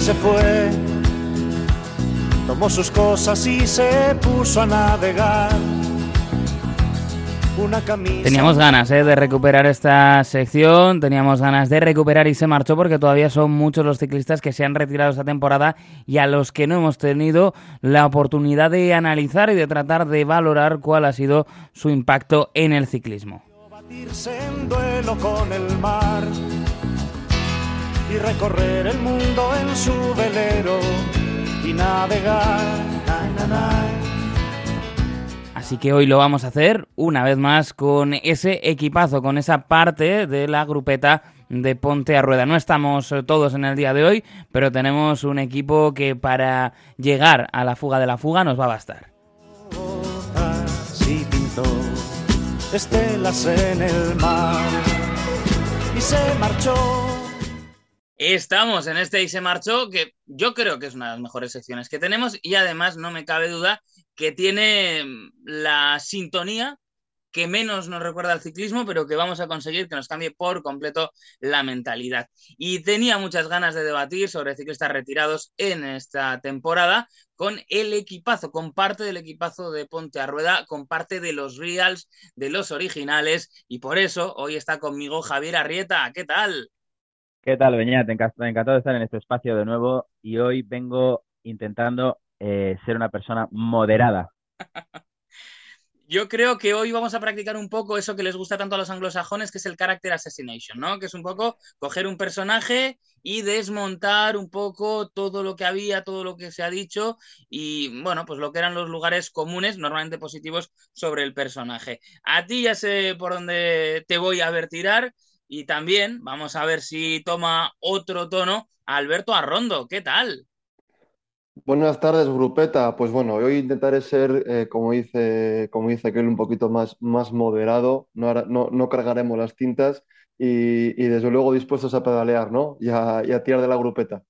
Se fue, tomó sus cosas y se puso a navegar. Una camisa. Teníamos ganas ¿eh? de recuperar esta sección, teníamos ganas de recuperar y se marchó porque todavía son muchos los ciclistas que se han retirado esta temporada y a los que no hemos tenido la oportunidad de analizar y de tratar de valorar cuál ha sido su impacto en el ciclismo. batirse en duelo con el mar y recorrer el mundo en su velero y navegar. Así que hoy lo vamos a hacer una vez más con ese equipazo, con esa parte de la grupeta de Ponte a Rueda. No estamos todos en el día de hoy, pero tenemos un equipo que para llegar a la fuga de la fuga nos va a bastar. Así pintó estelas en el mar y se marchó. Estamos en este y se marchó, que yo creo que es una de las mejores secciones que tenemos y además no me cabe duda que tiene mm, la sintonía que menos nos recuerda al ciclismo, pero que vamos a conseguir que nos cambie por completo la mentalidad. Y tenía muchas ganas de debatir sobre ciclistas retirados en esta temporada con el equipazo, con parte del equipazo de Ponte a Rueda, con parte de los reals, de los originales, y por eso hoy está conmigo Javier Arrieta. ¿Qué tal? ¿Qué tal, Beñat? Enca- Encantado de estar en este espacio de nuevo y hoy vengo intentando eh, ser una persona moderada. Yo creo que hoy vamos a practicar un poco eso que les gusta tanto a los anglosajones, que es el character assassination, ¿no? Que es un poco coger un personaje y desmontar un poco todo lo que había, todo lo que se ha dicho y, bueno, pues lo que eran los lugares comunes, normalmente positivos, sobre el personaje. A ti ya sé por dónde te voy a ver tirar y también vamos a ver si toma otro tono Alberto Arrondo. ¿Qué tal? Buenas tardes, grupeta. Pues bueno, hoy intentaré ser, eh, como dice, como dice aquel, un poquito más, más moderado. No, no, no cargaremos las tintas y, y desde luego dispuestos a pedalear, ¿no? Y a tirar de la grupeta.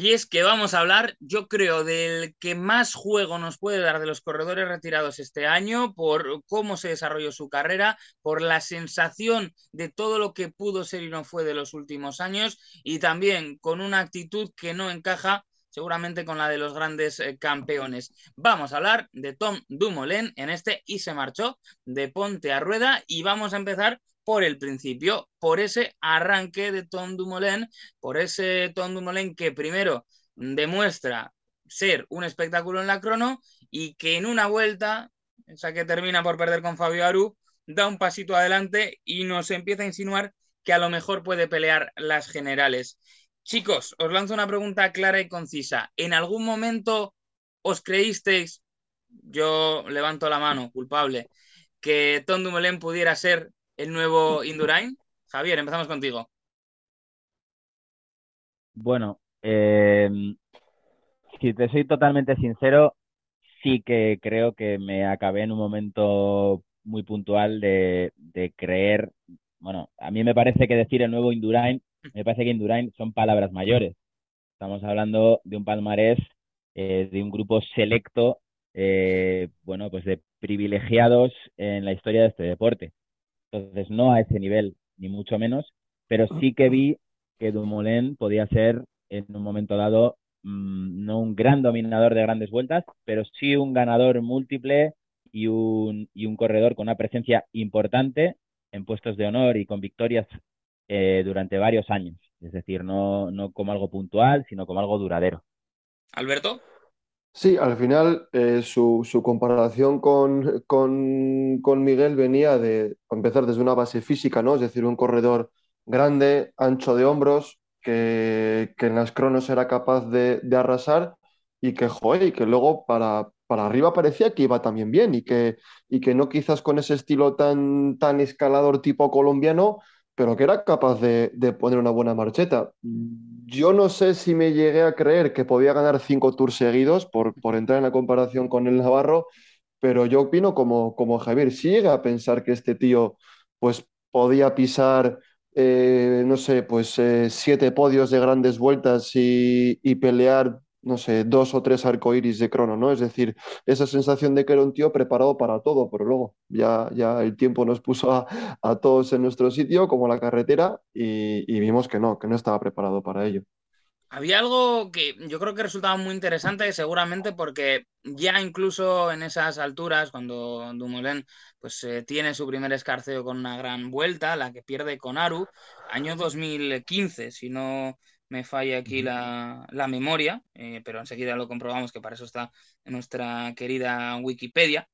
Y es que vamos a hablar, yo creo, del que más juego nos puede dar de los corredores retirados este año, por cómo se desarrolló su carrera, por la sensación de todo lo que pudo ser y no fue de los últimos años, y también con una actitud que no encaja seguramente con la de los grandes eh, campeones. Vamos a hablar de Tom Dumoulin en este y se marchó de Ponte a Rueda y vamos a empezar por el principio, por ese arranque de Tom Dumoulin por ese Tom Dumoulin que primero demuestra ser un espectáculo en la crono y que en una vuelta, esa que termina por perder con Fabio Aru, da un pasito adelante y nos empieza a insinuar que a lo mejor puede pelear las generales. Chicos, os lanzo una pregunta clara y concisa. ¿En algún momento os creísteis, yo levanto la mano, culpable, que Tom Dumoulin pudiera ser el nuevo Indurain? Javier, empezamos contigo. Bueno, eh, si te soy totalmente sincero, sí que creo que me acabé en un momento muy puntual de, creer, bueno, a mí me parece que decir el nuevo Indurain, me parece que Indurain son palabras mayores. Estamos hablando de un palmarés, eh, de un grupo selecto, eh, bueno, pues de privilegiados en la historia de este deporte. Entonces, no a ese nivel, ni mucho menos, pero sí que vi que Dumoulin podía ser en un momento dado mmm, no un gran dominador de grandes vueltas, pero sí un ganador múltiple y un, y un corredor con una presencia importante en puestos de honor y con victorias eh, durante varios años. Es decir, no, no como algo puntual, sino como algo duradero. Alberto. Sí, al final eh, su, su, comparación con, con, con, Miguel venía de empezar desde una base física, ¿no? Es decir, un corredor grande, ancho de hombros, que, que en las cronos era capaz de, arrasar y que, joder, que luego para, para arriba parecía que iba también bien y que, y que no quizás con ese estilo tan, tan escalador tipo colombiano, pero que era capaz de, de, poner una buena marcheta. Yo no sé si me llegué a creer que podía ganar cinco tours seguidos por, por entrar en la comparación con el Navarro, pero yo opino como, como Javier, si llega a pensar que este tío pues podía pisar, eh, no sé, pues eh, siete podios de grandes vueltas y, y pelear no sé, dos o tres arcoíris de crono, ¿no? Es decir, esa sensación de que era un tío preparado para todo, pero luego ya, ya el tiempo nos puso a, todos en nuestro sitio, como la carretera, y, y, vimos que no, que no estaba preparado para ello. Había algo que yo creo que resultaba muy interesante, seguramente porque ya incluso en esas alturas, cuando Dumoulin pues, eh, tiene su primer escarceo con una gran vuelta, la que pierde con Aru, año 2015, si no me falla aquí la, memoria, eh, pero enseguida lo comprobamos que para eso está nuestra querida Wikipedia.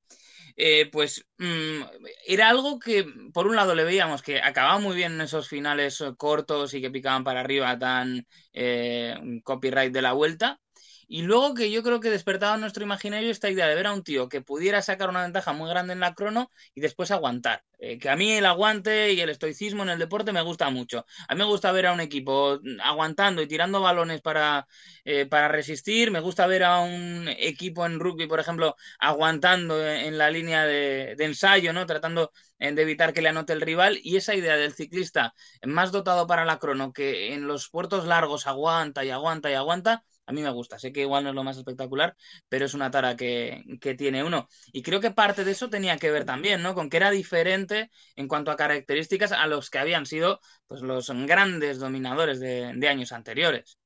Eh, pues mm, era algo que por un lado le veíamos que acababa muy bien en esos finales cortos y que picaban para arriba tan eh, copyright de la vuelta, y luego que yo creo que despertaba nuestro imaginario esta idea de ver a un tío que pudiera sacar una ventaja muy grande en la crono y después aguantar. Eh, que a mí el aguante y el estoicismo en el deporte me gusta mucho. A mí me gusta ver a un equipo aguantando y tirando balones para, eh, para resistir. Me gusta ver a un equipo en rugby, por ejemplo, aguantando en la línea de, de ensayo, ¿no? Tratando eh, de evitar que le anote el rival. Y esa idea del ciclista más dotado para la crono, que en los puertos largos aguanta y aguanta y aguanta, a mí me gusta. Sé que igual no es lo más espectacular, pero es una tara que, tiene uno. Y creo que parte de eso tenía que ver también, ¿no? Con que era diferente en cuanto a características a los que habían sido pues, los grandes dominadores de, años anteriores.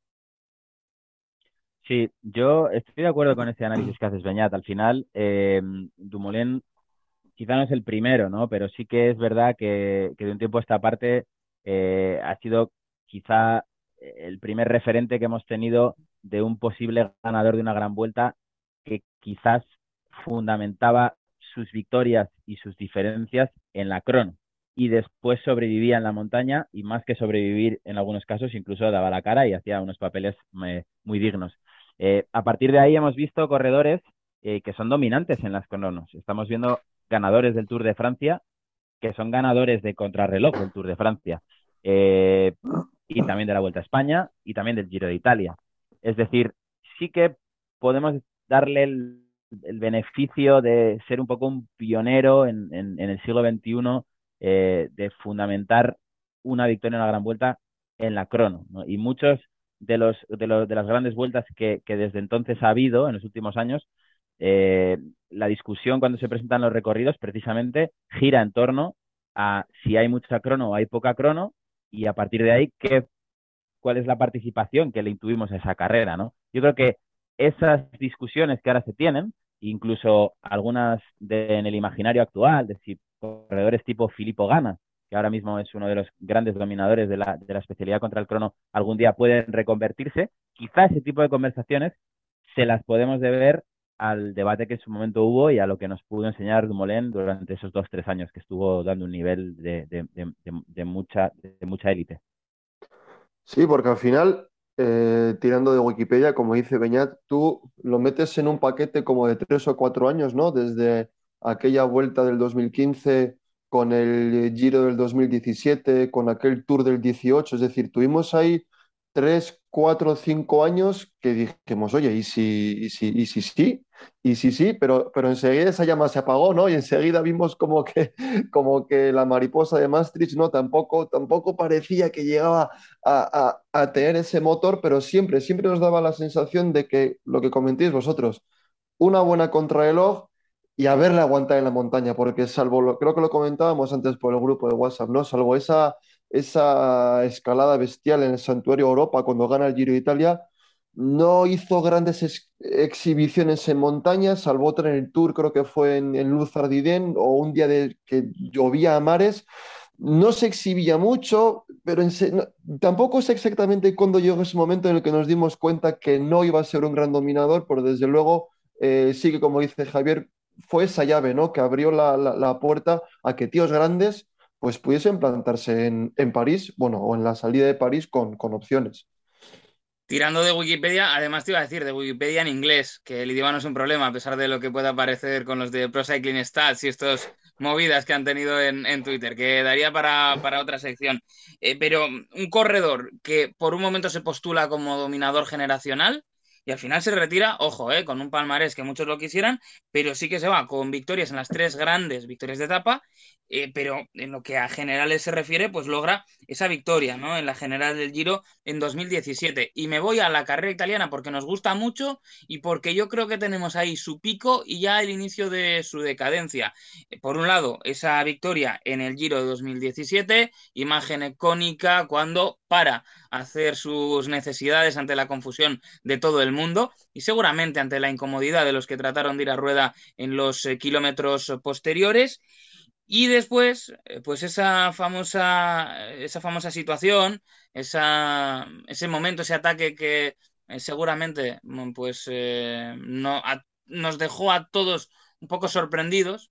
Sí, yo estoy de acuerdo con ese análisis que haces, Beñat. Al final, eh, Dumoulin quizá no es el primero, ¿no? Pero sí que es verdad que, de un tiempo a esta parte eh, ha sido quizá el primer referente que hemos tenido de un posible ganador de una gran vuelta que quizás fundamentaba sus victorias y sus diferencias en la crono y después sobrevivía en la montaña y más que sobrevivir en algunos casos incluso daba la cara y hacía unos papeles eh, muy dignos. Eh, a partir de ahí hemos visto corredores eh, que son dominantes en las cronos. Estamos viendo ganadores del Tour de Francia que son ganadores de contrarreloj del Tour de Francia y también de la Vuelta a España y también del Giro de Italia. Es decir, sí que podemos darle el, beneficio de ser un poco un pionero en, el siglo XXI, eh, de fundamentar una victoria en la gran vuelta en la crono. Y muchos de, los, de, los, de las grandes vueltas que, desde entonces ha habido en los últimos años, eh, la discusión cuando se presentan los recorridos precisamente gira en torno a si hay mucha crono o hay poca crono y a partir de ahí, ¿qué, ¿cuál es la participación que le intuimos a esa carrera? ¿no? Yo creo que esas discusiones que ahora se tienen, incluso algunas en el imaginario actual, de si corredores tipo Filippo Gana, que ahora mismo es uno de los grandes dominadores de la, de la especialidad contra el crono, algún día pueden reconvertirse, quizá ese tipo de conversaciones se las podemos deber al debate que en su momento hubo y a lo que nos pudo enseñar Dumoulin durante esos dos, tres años que estuvo dando un nivel de, de, mucha de mucha élite. Sí, porque al final, eh, tirando de Wikipedia, como dice Beñat, tú lo metes en un paquete como de tres o cuatro años, ¿no? Desde aquella vuelta del 2015 con el Giro del 2017, con aquel Tour del 18, es decir, tuvimos ahí tres, cuatro, cinco años que dijimos, oye, ¿y si, y si, y si sí? Y sí, sí, pero, pero enseguida esa llama se apagó, ¿no? Y enseguida vimos como que, como que la mariposa de Maastricht, ¿no? Tampoco, tampoco parecía que llegaba a, a, tener ese motor, pero siempre, siempre nos daba la sensación de que, lo que comentéis vosotros, una buena contrarreloj y a verle aguantar en la montaña, porque salvo, creo que lo comentábamos antes por el grupo de WhatsApp, ¿no? Salvo esa esa escalada bestial en el Santuario Europa cuando gana el Giro de Italia. No hizo grandes exhibiciones en montaña, salvo otra en el Tour, creo que fue en, en Luz Ardiden, o un día de, que llovía a mares. No se exhibía mucho, pero tampoco sé exactamente cuándo llegó ese momento en el que nos dimos cuenta que no iba a ser un gran dominador, pero desde luego eh, sí que, como dice Javier, fue esa llave ¿no? que abrió la, la puerta a que tíos grandes pues pudiesen plantarse en, París, bueno, o en la salida de París con, opciones. Tirando de Wikipedia, además te iba a decir de Wikipedia en inglés, que el idioma no es un problema, a pesar de lo que pueda parecer con los de Pro Cycling Stats y estas movidas que han tenido en, Twitter, que daría para, otra sección. Eh, pero un corredor que por un momento se postula como dominador generacional, y al final se retira, ojo, eh, con un palmarés que muchos lo quisieran, pero sí que se va con victorias en las tres grandes victorias de etapa, eh, pero en lo que a generales se refiere, pues logra esa victoria, ¿no? En la general del Giro en 2017. Y me voy a la carrera italiana porque nos gusta mucho y porque yo creo que tenemos ahí su pico y ya el inicio de su decadencia. Eh, por un lado, esa victoria en el Giro de 2017, imagen icónica cuando para hacer sus necesidades ante la confusión de todo el mundo y seguramente ante la incomodidad de los que trataron de ir a rueda en los eh, kilómetros posteriores. Y después, eh, pues esa famosa, esa famosa situación, esa, ese momento, ese ataque que eh, seguramente mm, pues, no, nos dejó a todos un poco sorprendidos,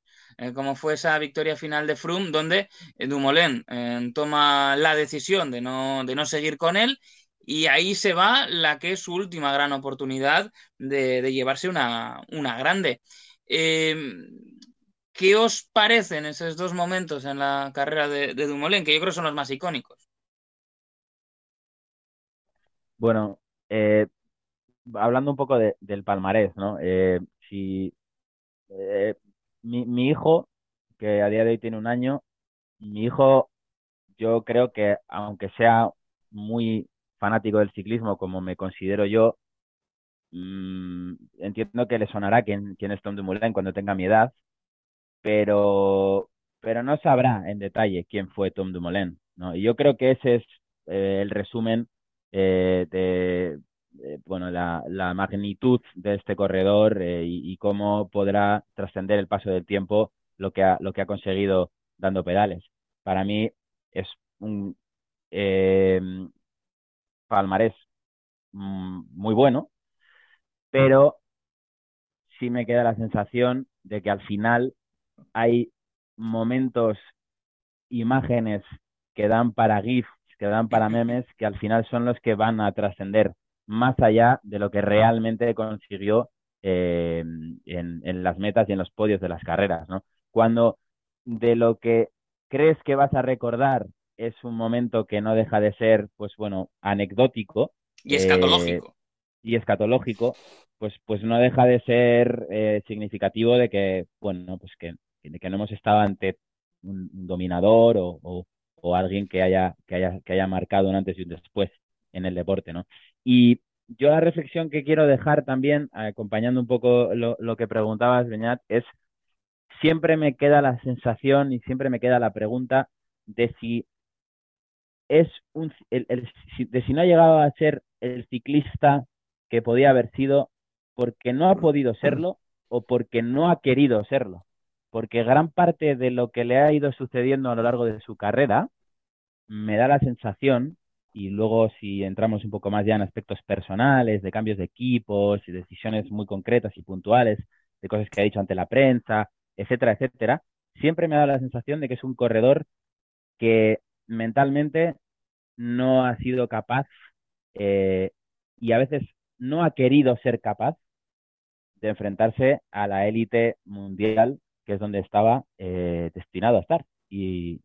como fue esa victoria final de Froome, donde Dumoulin toma la decisión de no, de no seguir con él y ahí se va la que es su última gran oportunidad de, llevarse una, grande. Em, ¿Qué os parecen esos dos momentos en la carrera de, Dumoulin, que yo creo son los más icónicos? Bueno, eh, hablando un poco del palmarés, ¿no? Eh, si eh, mi, mi, hijo, que a día de hoy tiene un año, mi hijo, yo creo que aunque sea muy fanático del ciclismo como me considero yo, mm, entiendo que le sonará quién, quién es Tom Dumoulin cuando tenga mi edad, pero, pero no sabrá en detalle quién fue Tom Dumoulin. ¿no? Y yo creo que ese es eh, el resumen eh, de, bueno, la, la, magnitud de este corredor eh, y, cómo podrá trascender el paso del tiempo lo que ha, lo que ha conseguido dando pedales. Para mí es un, palmarés mm, muy bueno, pero sí me queda la sensación de que al final hay momentos, imágenes que dan para GIFs, que dan para memes, que al final son los que van a trascender más allá de lo que realmente consiguió eh, en, en, las metas y en los podios de las carreras, ¿no? Cuando de lo que crees que vas a recordar es un momento que no deja de ser, pues bueno, anecdótico. Y escatológico. Eh, y escatológico, pues, pues no deja de ser eh, significativo de que, bueno, pues que, que no hemos estado ante un, dominador o, o, alguien que haya, que, haya, que haya marcado un antes y un después en el deporte, ¿no? Y yo la reflexión que quiero dejar también, acompañando un poco lo, que preguntabas, Beñat, es siempre me queda la sensación y siempre me queda la pregunta de si es un, el, de si no ha llegado a ser el ciclista que podía haber sido porque no ha podido serlo o porque no ha querido serlo. Porque gran parte de lo que le ha ido sucediendo a lo largo de su carrera me da la sensación, y luego si entramos un poco más ya en aspectos personales, de cambios de equipos y decisiones muy concretas y puntuales, de cosas que ha dicho ante la prensa, etcétera, etcétera, siempre me da la sensación de que es un corredor que mentalmente no ha sido capaz eh, y a veces no ha querido ser capaz de enfrentarse a la élite mundial, que es donde estaba eh, destinado a estar. Y,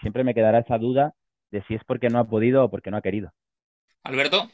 siempre me quedará esa duda de si es porque no ha podido o porque no ha querido. Alberto.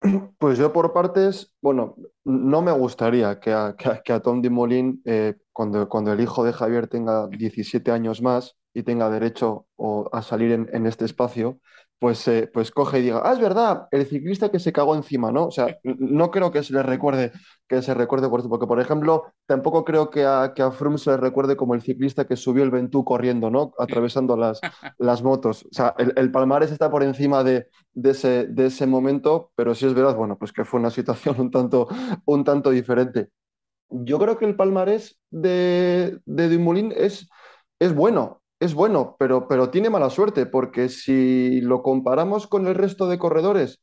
Pues yo por partes, bueno, no me gustaría que a, que Tom Dimolín, eh, cuando, cuando el hijo de Javier tenga 17 años más, y tenga derecho a salir en, este espacio, pues, eh, pues coge y diga, ah, es verdad, el ciclista que se cagó encima, ¿no? O sea, no creo que se le recuerde, que se recuerde por esto, porque, por ejemplo, tampoco creo que a, que a Froome se le recuerde como el ciclista que subió el Ventú corriendo, ¿no? Atravesando las, las motos. O sea, el, el Palmares está por encima de, de, ese, de ese momento, pero sí es verdad, bueno, pues que fue una situación un tanto, un tanto diferente. Yo creo que el palmarés de, de Dumoulin es, es bueno es bueno, pero, pero tiene mala suerte, porque si lo comparamos con el resto de corredores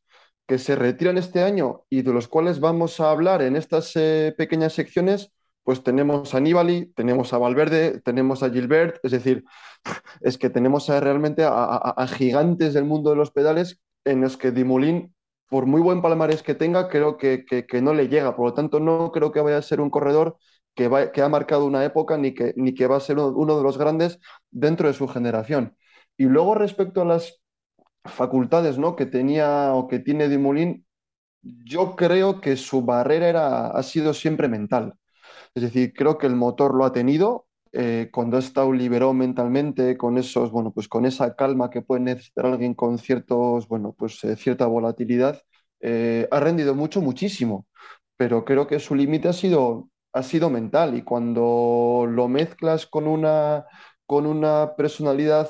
que se retiran este año y de los cuales vamos a hablar en estas eh, pequeñas secciones, pues tenemos a Nibali, tenemos a Valverde, tenemos a Gilbert, es decir, es que tenemos realmente a, gigantes del mundo de los pedales en los que Dimulín, por muy buen palmarés que tenga, creo que, que, no le llega. Por lo tanto, no creo que vaya a ser un corredor que, ha marcado una época ni que, ni que va a ser uno, de los grandes dentro de su generación. Y luego respecto a las facultades ¿no? que tenía o que tiene Dimulín, yo creo que su barrera era, ha sido siempre mental. Es decir, creo que el motor lo ha tenido, eh, cuando ha estado liberado mentalmente, con esos, bueno, pues con esa calma que puede necesitar alguien con ciertos, bueno, pues eh, cierta volatilidad, eh, ha rendido mucho, muchísimo. Pero creo que su límite ha sido, ha sido mental. Y cuando lo mezclas con una, con una personalidad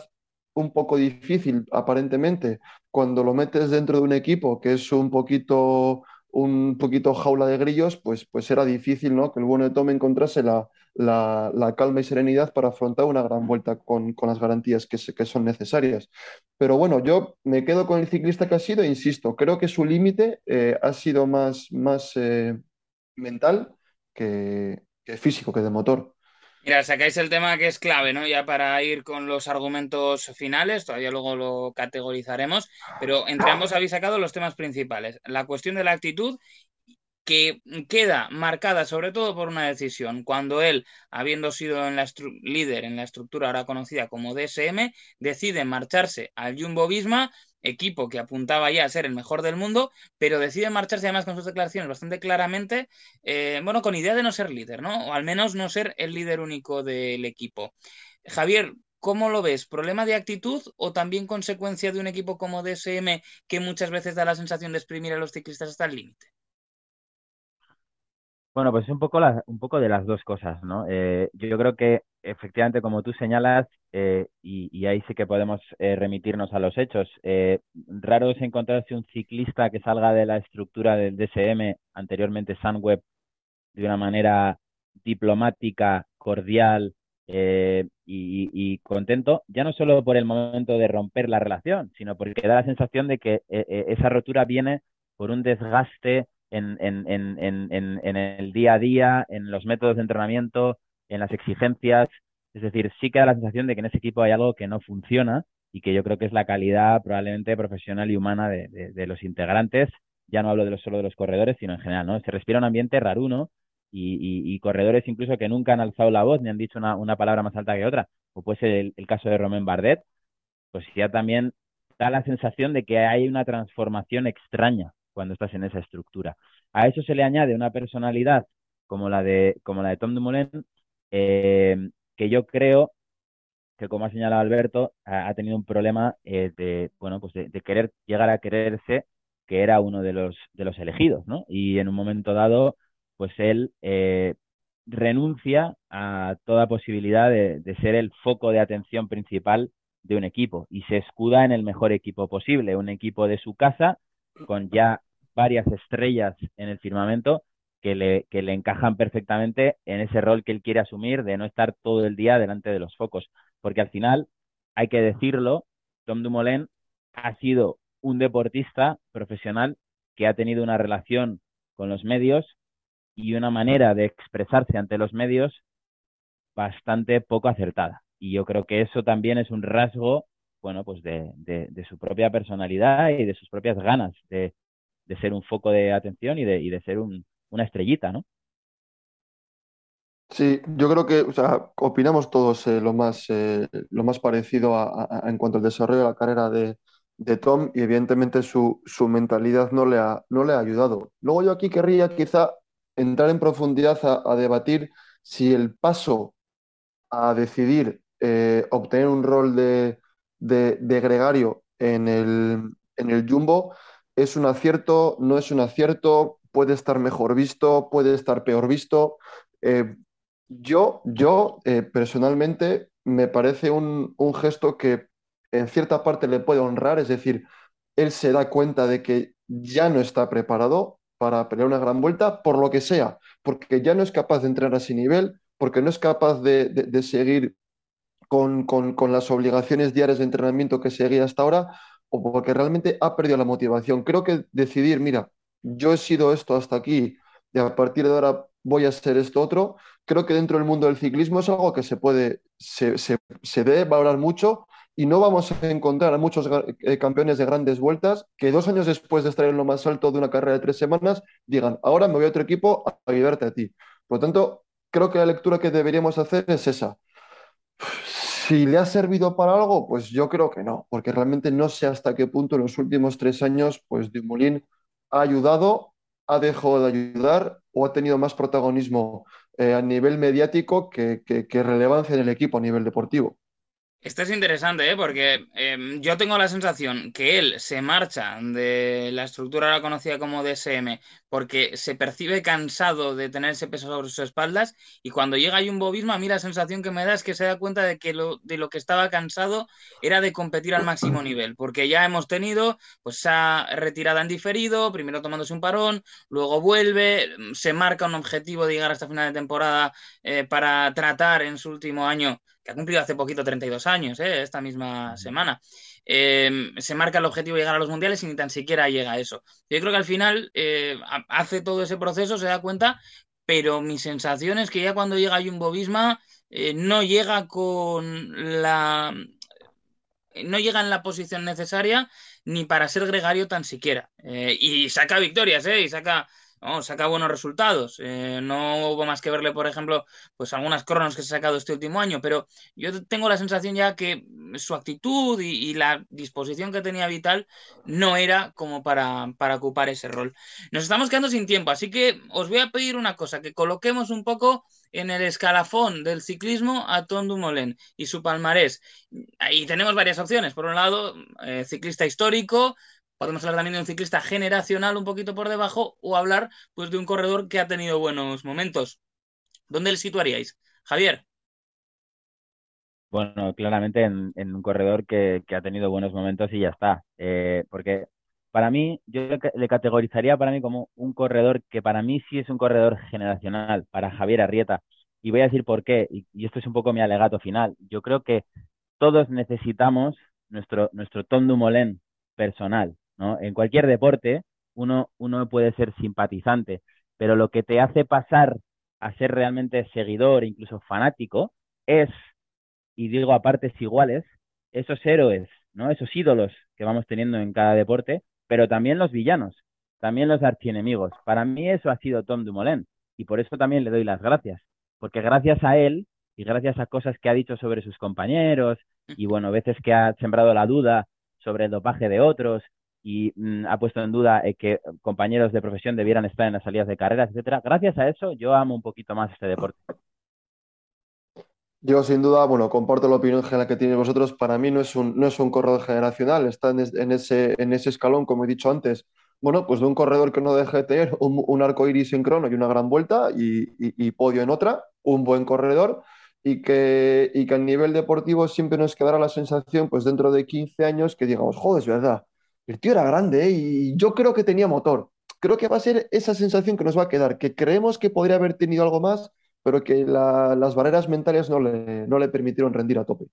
un poco difícil, aparentemente, cuando lo metes dentro de un equipo que es un poquito un poquito jaula de grillos, pues, pues era difícil ¿no? que el bueno de Tom encontrase la, la, calma y serenidad para afrontar una gran vuelta con, las garantías que, que, son necesarias. Pero bueno, yo me quedo con el ciclista que ha sido, insisto, creo que su límite eh, ha sido más, más eh, mental que, que físico, que de motor. Mira, sacáis el tema que es clave, ¿no? Ya para ir con los argumentos finales, todavía luego lo categorizaremos, pero entre ambos habéis sacado los temas principales. La cuestión de la actitud que queda marcada sobre todo por una decisión. Cuando él, habiendo sido en la líder en la estructura ahora conocida como DSM, decide marcharse al Jumbo Visma, equipo que apuntaba ya a ser el mejor del mundo, pero decide marcharse además con sus declaraciones bastante claramente, eh, bueno, con idea de no ser líder, ¿no? O al menos no ser el líder único del equipo. Javier, ¿Cómo lo ves? ¿Problema de actitud o también consecuencia de un equipo como DSM que muchas veces da la sensación de exprimir a los ciclistas hasta el límite? Bueno, pues un poco, un poco de las dos cosas, ¿no? Eh, yo, creo que efectivamente, como tú señalas, eh, y, ahí sí que podemos eh, remitirnos a los hechos, raro es encontrarse un ciclista que salga de la estructura del DSM, anteriormente Sunweb, de una manera diplomática, cordial y, contento, ya no solo por el momento de romper la relación, sino porque da la sensación de que esa rotura viene por un desgaste en, en, el día a día, en los métodos de entrenamiento, en las exigencias. Es decir, sí que da la sensación de que en ese equipo hay algo que no funciona y que yo creo que es la calidad probablemente profesional y humana de, los integrantes. Ya no hablo de solo de los corredores, sino en general, ¿no? Se respira un ambiente raruno y, corredores incluso que nunca han alzado la voz ni han dicho una, palabra más alta que otra, o puede ser el, el caso de Romain Bardet, pues ya también da la sensación de que hay una transformación extraña cuando estás en esa estructura. A eso se le añade una personalidad como la de, como la de Tom Dumoulin, eh, que yo creo que, como ha señalado Alberto, ha, tenido un problema eh, de, bueno, pues de, querer llegar a creerse que era uno de los, de los elegidos, ¿no? Y en un momento dado, pues él eh, renuncia a toda posibilidad de, ser el foco de atención principal de un equipo y se escuda en el mejor equipo posible, un equipo de su casa con ya varias estrellas en el firmamento que le, que le encajan perfectamente en ese rol que él quiere asumir de no estar todo el día delante de los focos. Porque al final, hay que decirlo, Tom Dumoulin ha sido un deportista profesional que ha tenido una relación con los medios y una manera de expresarse ante los medios bastante poco acertada. Y yo creo que eso también es un rasgo bueno, pues de, su propia personalidad y de sus propias ganas de, ser un foco de atención y de, y de ser una estrellita, ¿no? Sí, yo creo que, o sea, opinamos todos eh, lo, más, eh, lo más parecido a, en cuanto al desarrollo de la carrera de, Tom y evidentemente su, mentalidad no le, ha, no le ha ayudado. Luego yo aquí querría quizá entrar en profundidad a, debatir si el paso a decidir eh, obtener un rol de, de, gregario en el, en el Jumbo es un acierto, no es un acierto, puede estar mejor visto, puede estar peor visto. Eh, yo, yo eh, personalmente me parece un, un, gesto que en cierta parte le puede honrar, es decir, él se da cuenta de que ya no está preparado para pelear una gran vuelta, por lo que sea, porque ya no es capaz de entrenar a ese nivel, porque no es capaz de, de seguir con, las obligaciones diarias de entrenamiento que seguía hasta ahora o porque realmente ha perdido la motivación. Creo que decidir, mira, yo he sido esto hasta aquí y a partir de ahora voy a ser esto otro, creo que dentro del mundo del ciclismo es algo que se puede, se, debe valorar mucho y no vamos a encontrar a muchos eh, campeones de grandes vueltas que dos años después de estar en lo más alto de una carrera de tres semanas digan, ahora me voy a otro equipo a ayudarte a ti. Por lo tanto, creo que la lectura que deberíamos hacer es esa. Si le ha servido para algo, pues yo creo que no, porque realmente no sé hasta qué punto en los últimos tres años, pues Dumoulin ha ayudado, ha dejado de ayudar o ha tenido más protagonismo eh, a nivel mediático que, que relevancia en el equipo a nivel deportivo. Esto es interesante, ¿eh? porque em, yo tengo la sensación que él se marcha de la estructura ahora conocida como DSM porque se percibe cansado de tener ese peso sobre sus espaldas y cuando llega Jumbo Visma a mí la sensación que me da es que se da cuenta de que lo, de lo que estaba cansado era de competir al máximo nivel, porque ya hemos tenido pues esa retirada en diferido, primero tomándose un parón, luego vuelve, se marca un objetivo de llegar hasta final de temporada eh, para tratar en su último año que ha cumplido hace poquito 32 años, ¿eh? esta misma semana. Em, se marca el objetivo de llegar a los mundiales y ni tan siquiera llega a eso. Yo creo que al final eh, hace todo ese proceso, se da cuenta, pero mi sensación es que ya cuando llega Jumbo Visma eh, no llega con la. No llega en la posición necesaria ni para ser gregario tan siquiera. y saca victorias, ¿eh? Y saca saca buenos resultados. Eh, no hubo más que verle, por ejemplo, pues algunas cronos que se ha sacado este último año, pero yo tengo la sensación ya que su actitud y, la disposición que tenía Vital no era como para, para, ocupar ese rol. Nos estamos quedando sin tiempo, así que os voy a pedir una cosa, que coloquemos un poco en el escalafón del ciclismo a Tom Dumoulin y su palmarés. Ahí tenemos varias opciones. Por un lado, eh, ciclista histórico, Podemos hablar también de un ciclista generacional un poquito por debajo o hablar pues, de un corredor que ha tenido buenos momentos. ¿Dónde le situaríais? Javier. Bueno, claramente en, un corredor que, ha tenido buenos momentos y ya está. Eh, porque para mí, yo le, categorizaría para mí como un corredor que para mí sí es un corredor generacional, para Javier Arrieta. Y voy a decir por qué, y, esto es un poco mi alegato final. Yo creo que todos necesitamos nuestro, nuestro Tom Dumoulin personal. En cualquier deporte uno, uno puede ser simpatizante, pero lo que te hace pasar a ser realmente seguidor, incluso fanático, es, y digo a partes iguales, esos héroes, ¿no? Esos ídolos que vamos teniendo en cada deporte, pero también los villanos, también los archienemigos. Para mí eso ha sido Tom Dumoulin y por eso también le doy las gracias, porque gracias a él y gracias a cosas que ha dicho sobre sus compañeros y bueno, veces que ha sembrado la duda sobre el dopaje de otros y mm, ha puesto en duda eh, que compañeros de profesión debieran estar en las salidas de carreras, etcétera. Gracias a eso, yo amo un poquito más este deporte. Yo, sin duda, bueno, comparto la opinión general que tiene vosotros. Para mí no es un, no es un corredor generacional, está en, ese, en ese escalón, como he dicho antes. Bueno, pues de un corredor que no deje de tener un, arco iris en crono y una gran vuelta y, podio en otra, un buen corredor y que, y que a nivel deportivo siempre nos quedará la sensación, pues dentro de 15 años, que digamos, joder, es verdad, el tío era grande ¿eh? y yo creo que tenía motor. Creo que va a ser esa sensación que nos va a quedar, que creemos que podría haber tenido algo más, pero que las barreras mentales no le, permitieron rendir a tope.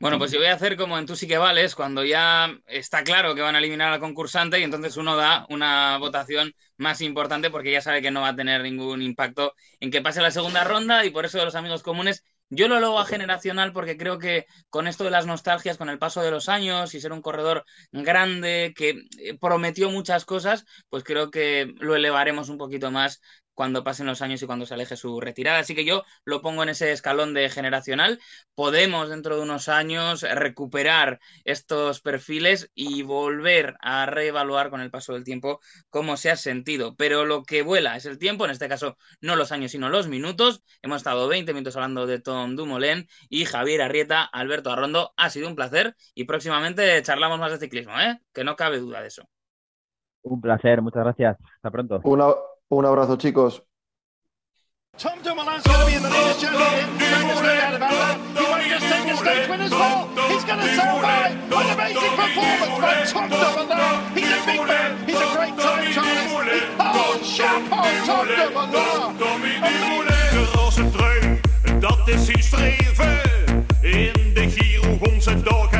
Bueno, pues yo voy a hacer como en Tú sí que vales, cuando ya está claro que van a eliminar al concursante y entonces uno da una votación más importante porque ya sabe que no va a tener ningún impacto en que pase la segunda ronda y por eso los amigos comunes yo lo luego a generacional porque creo que con esto de las nostalgias, con el paso de los años y ser un corredor grande que eh, prometió muchas cosas, pues creo que lo elevaremos un poquito más cuando pasen los años y cuando se aleje su retirada. Así que yo lo pongo en ese escalón de generacional. Podemos dentro de unos años recuperar estos perfiles y volver a reevaluar con el paso del tiempo cómo se ha sentido. Pero lo que vuela es el tiempo, en este caso no los años sino los minutos. Hemos estado 20 minutos hablando de Tom Dumoulin y Javier Arrieta, Alberto Arrondo. Ha sido un placer y próximamente charlamos más de ciclismo, ¿eh? que no cabe duda de eso. Un placer, muchas gracias. Hasta pronto. Un abrazo, chicos. Tom Dumoulin's going to be in the leaders' journey. He won't just take a stage winner's ball. He's going to survive. What an amazing performance by Tom Dumoulin. He's a big man. He's a great time trialist. Oh, chapeau, Tom Dumoulin. Roze trui, dat is zijn streven. In de Giro om zijn dag